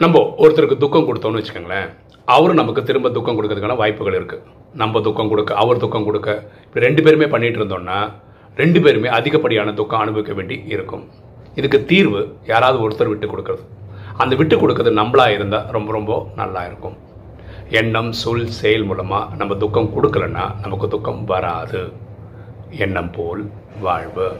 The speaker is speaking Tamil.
நம்ம ஒருத்தருக்கு துக்கம் கொடுத்தோம்னு வச்சுக்கோங்களேன் அவரும் நமக்கு திரும்ப துக்கம் கொடுக்கறதுக்கான வாய்ப்புகள் இருக்குது நம்ம துக்கம் கொடுக்க அவர் துக்கம் கொடுக்க இப்போ ரெண்டு பேருமே பண்ணிட்டு இருந்தோம்னா ரெண்டு பேருமே அதிகப்படியான துக்கம் அனுபவிக்க வேண்டி இருக்கும். இதுக்கு தீர்வு யாராவது ஒருத்தர் விட்டு கொடுக்கறது. அந்த விட்டு கொடுக்கறது நம்மளா இருந்தால் ரொம்ப ரொம்ப நல்லா இருக்கும். எண்ணம் சொல் செயல் மூலமாக நம்ம துக்கம் கொடுக்கலன்னா நமக்கு துக்கம் வராது. எண்ணம் போல் வாழ்வு.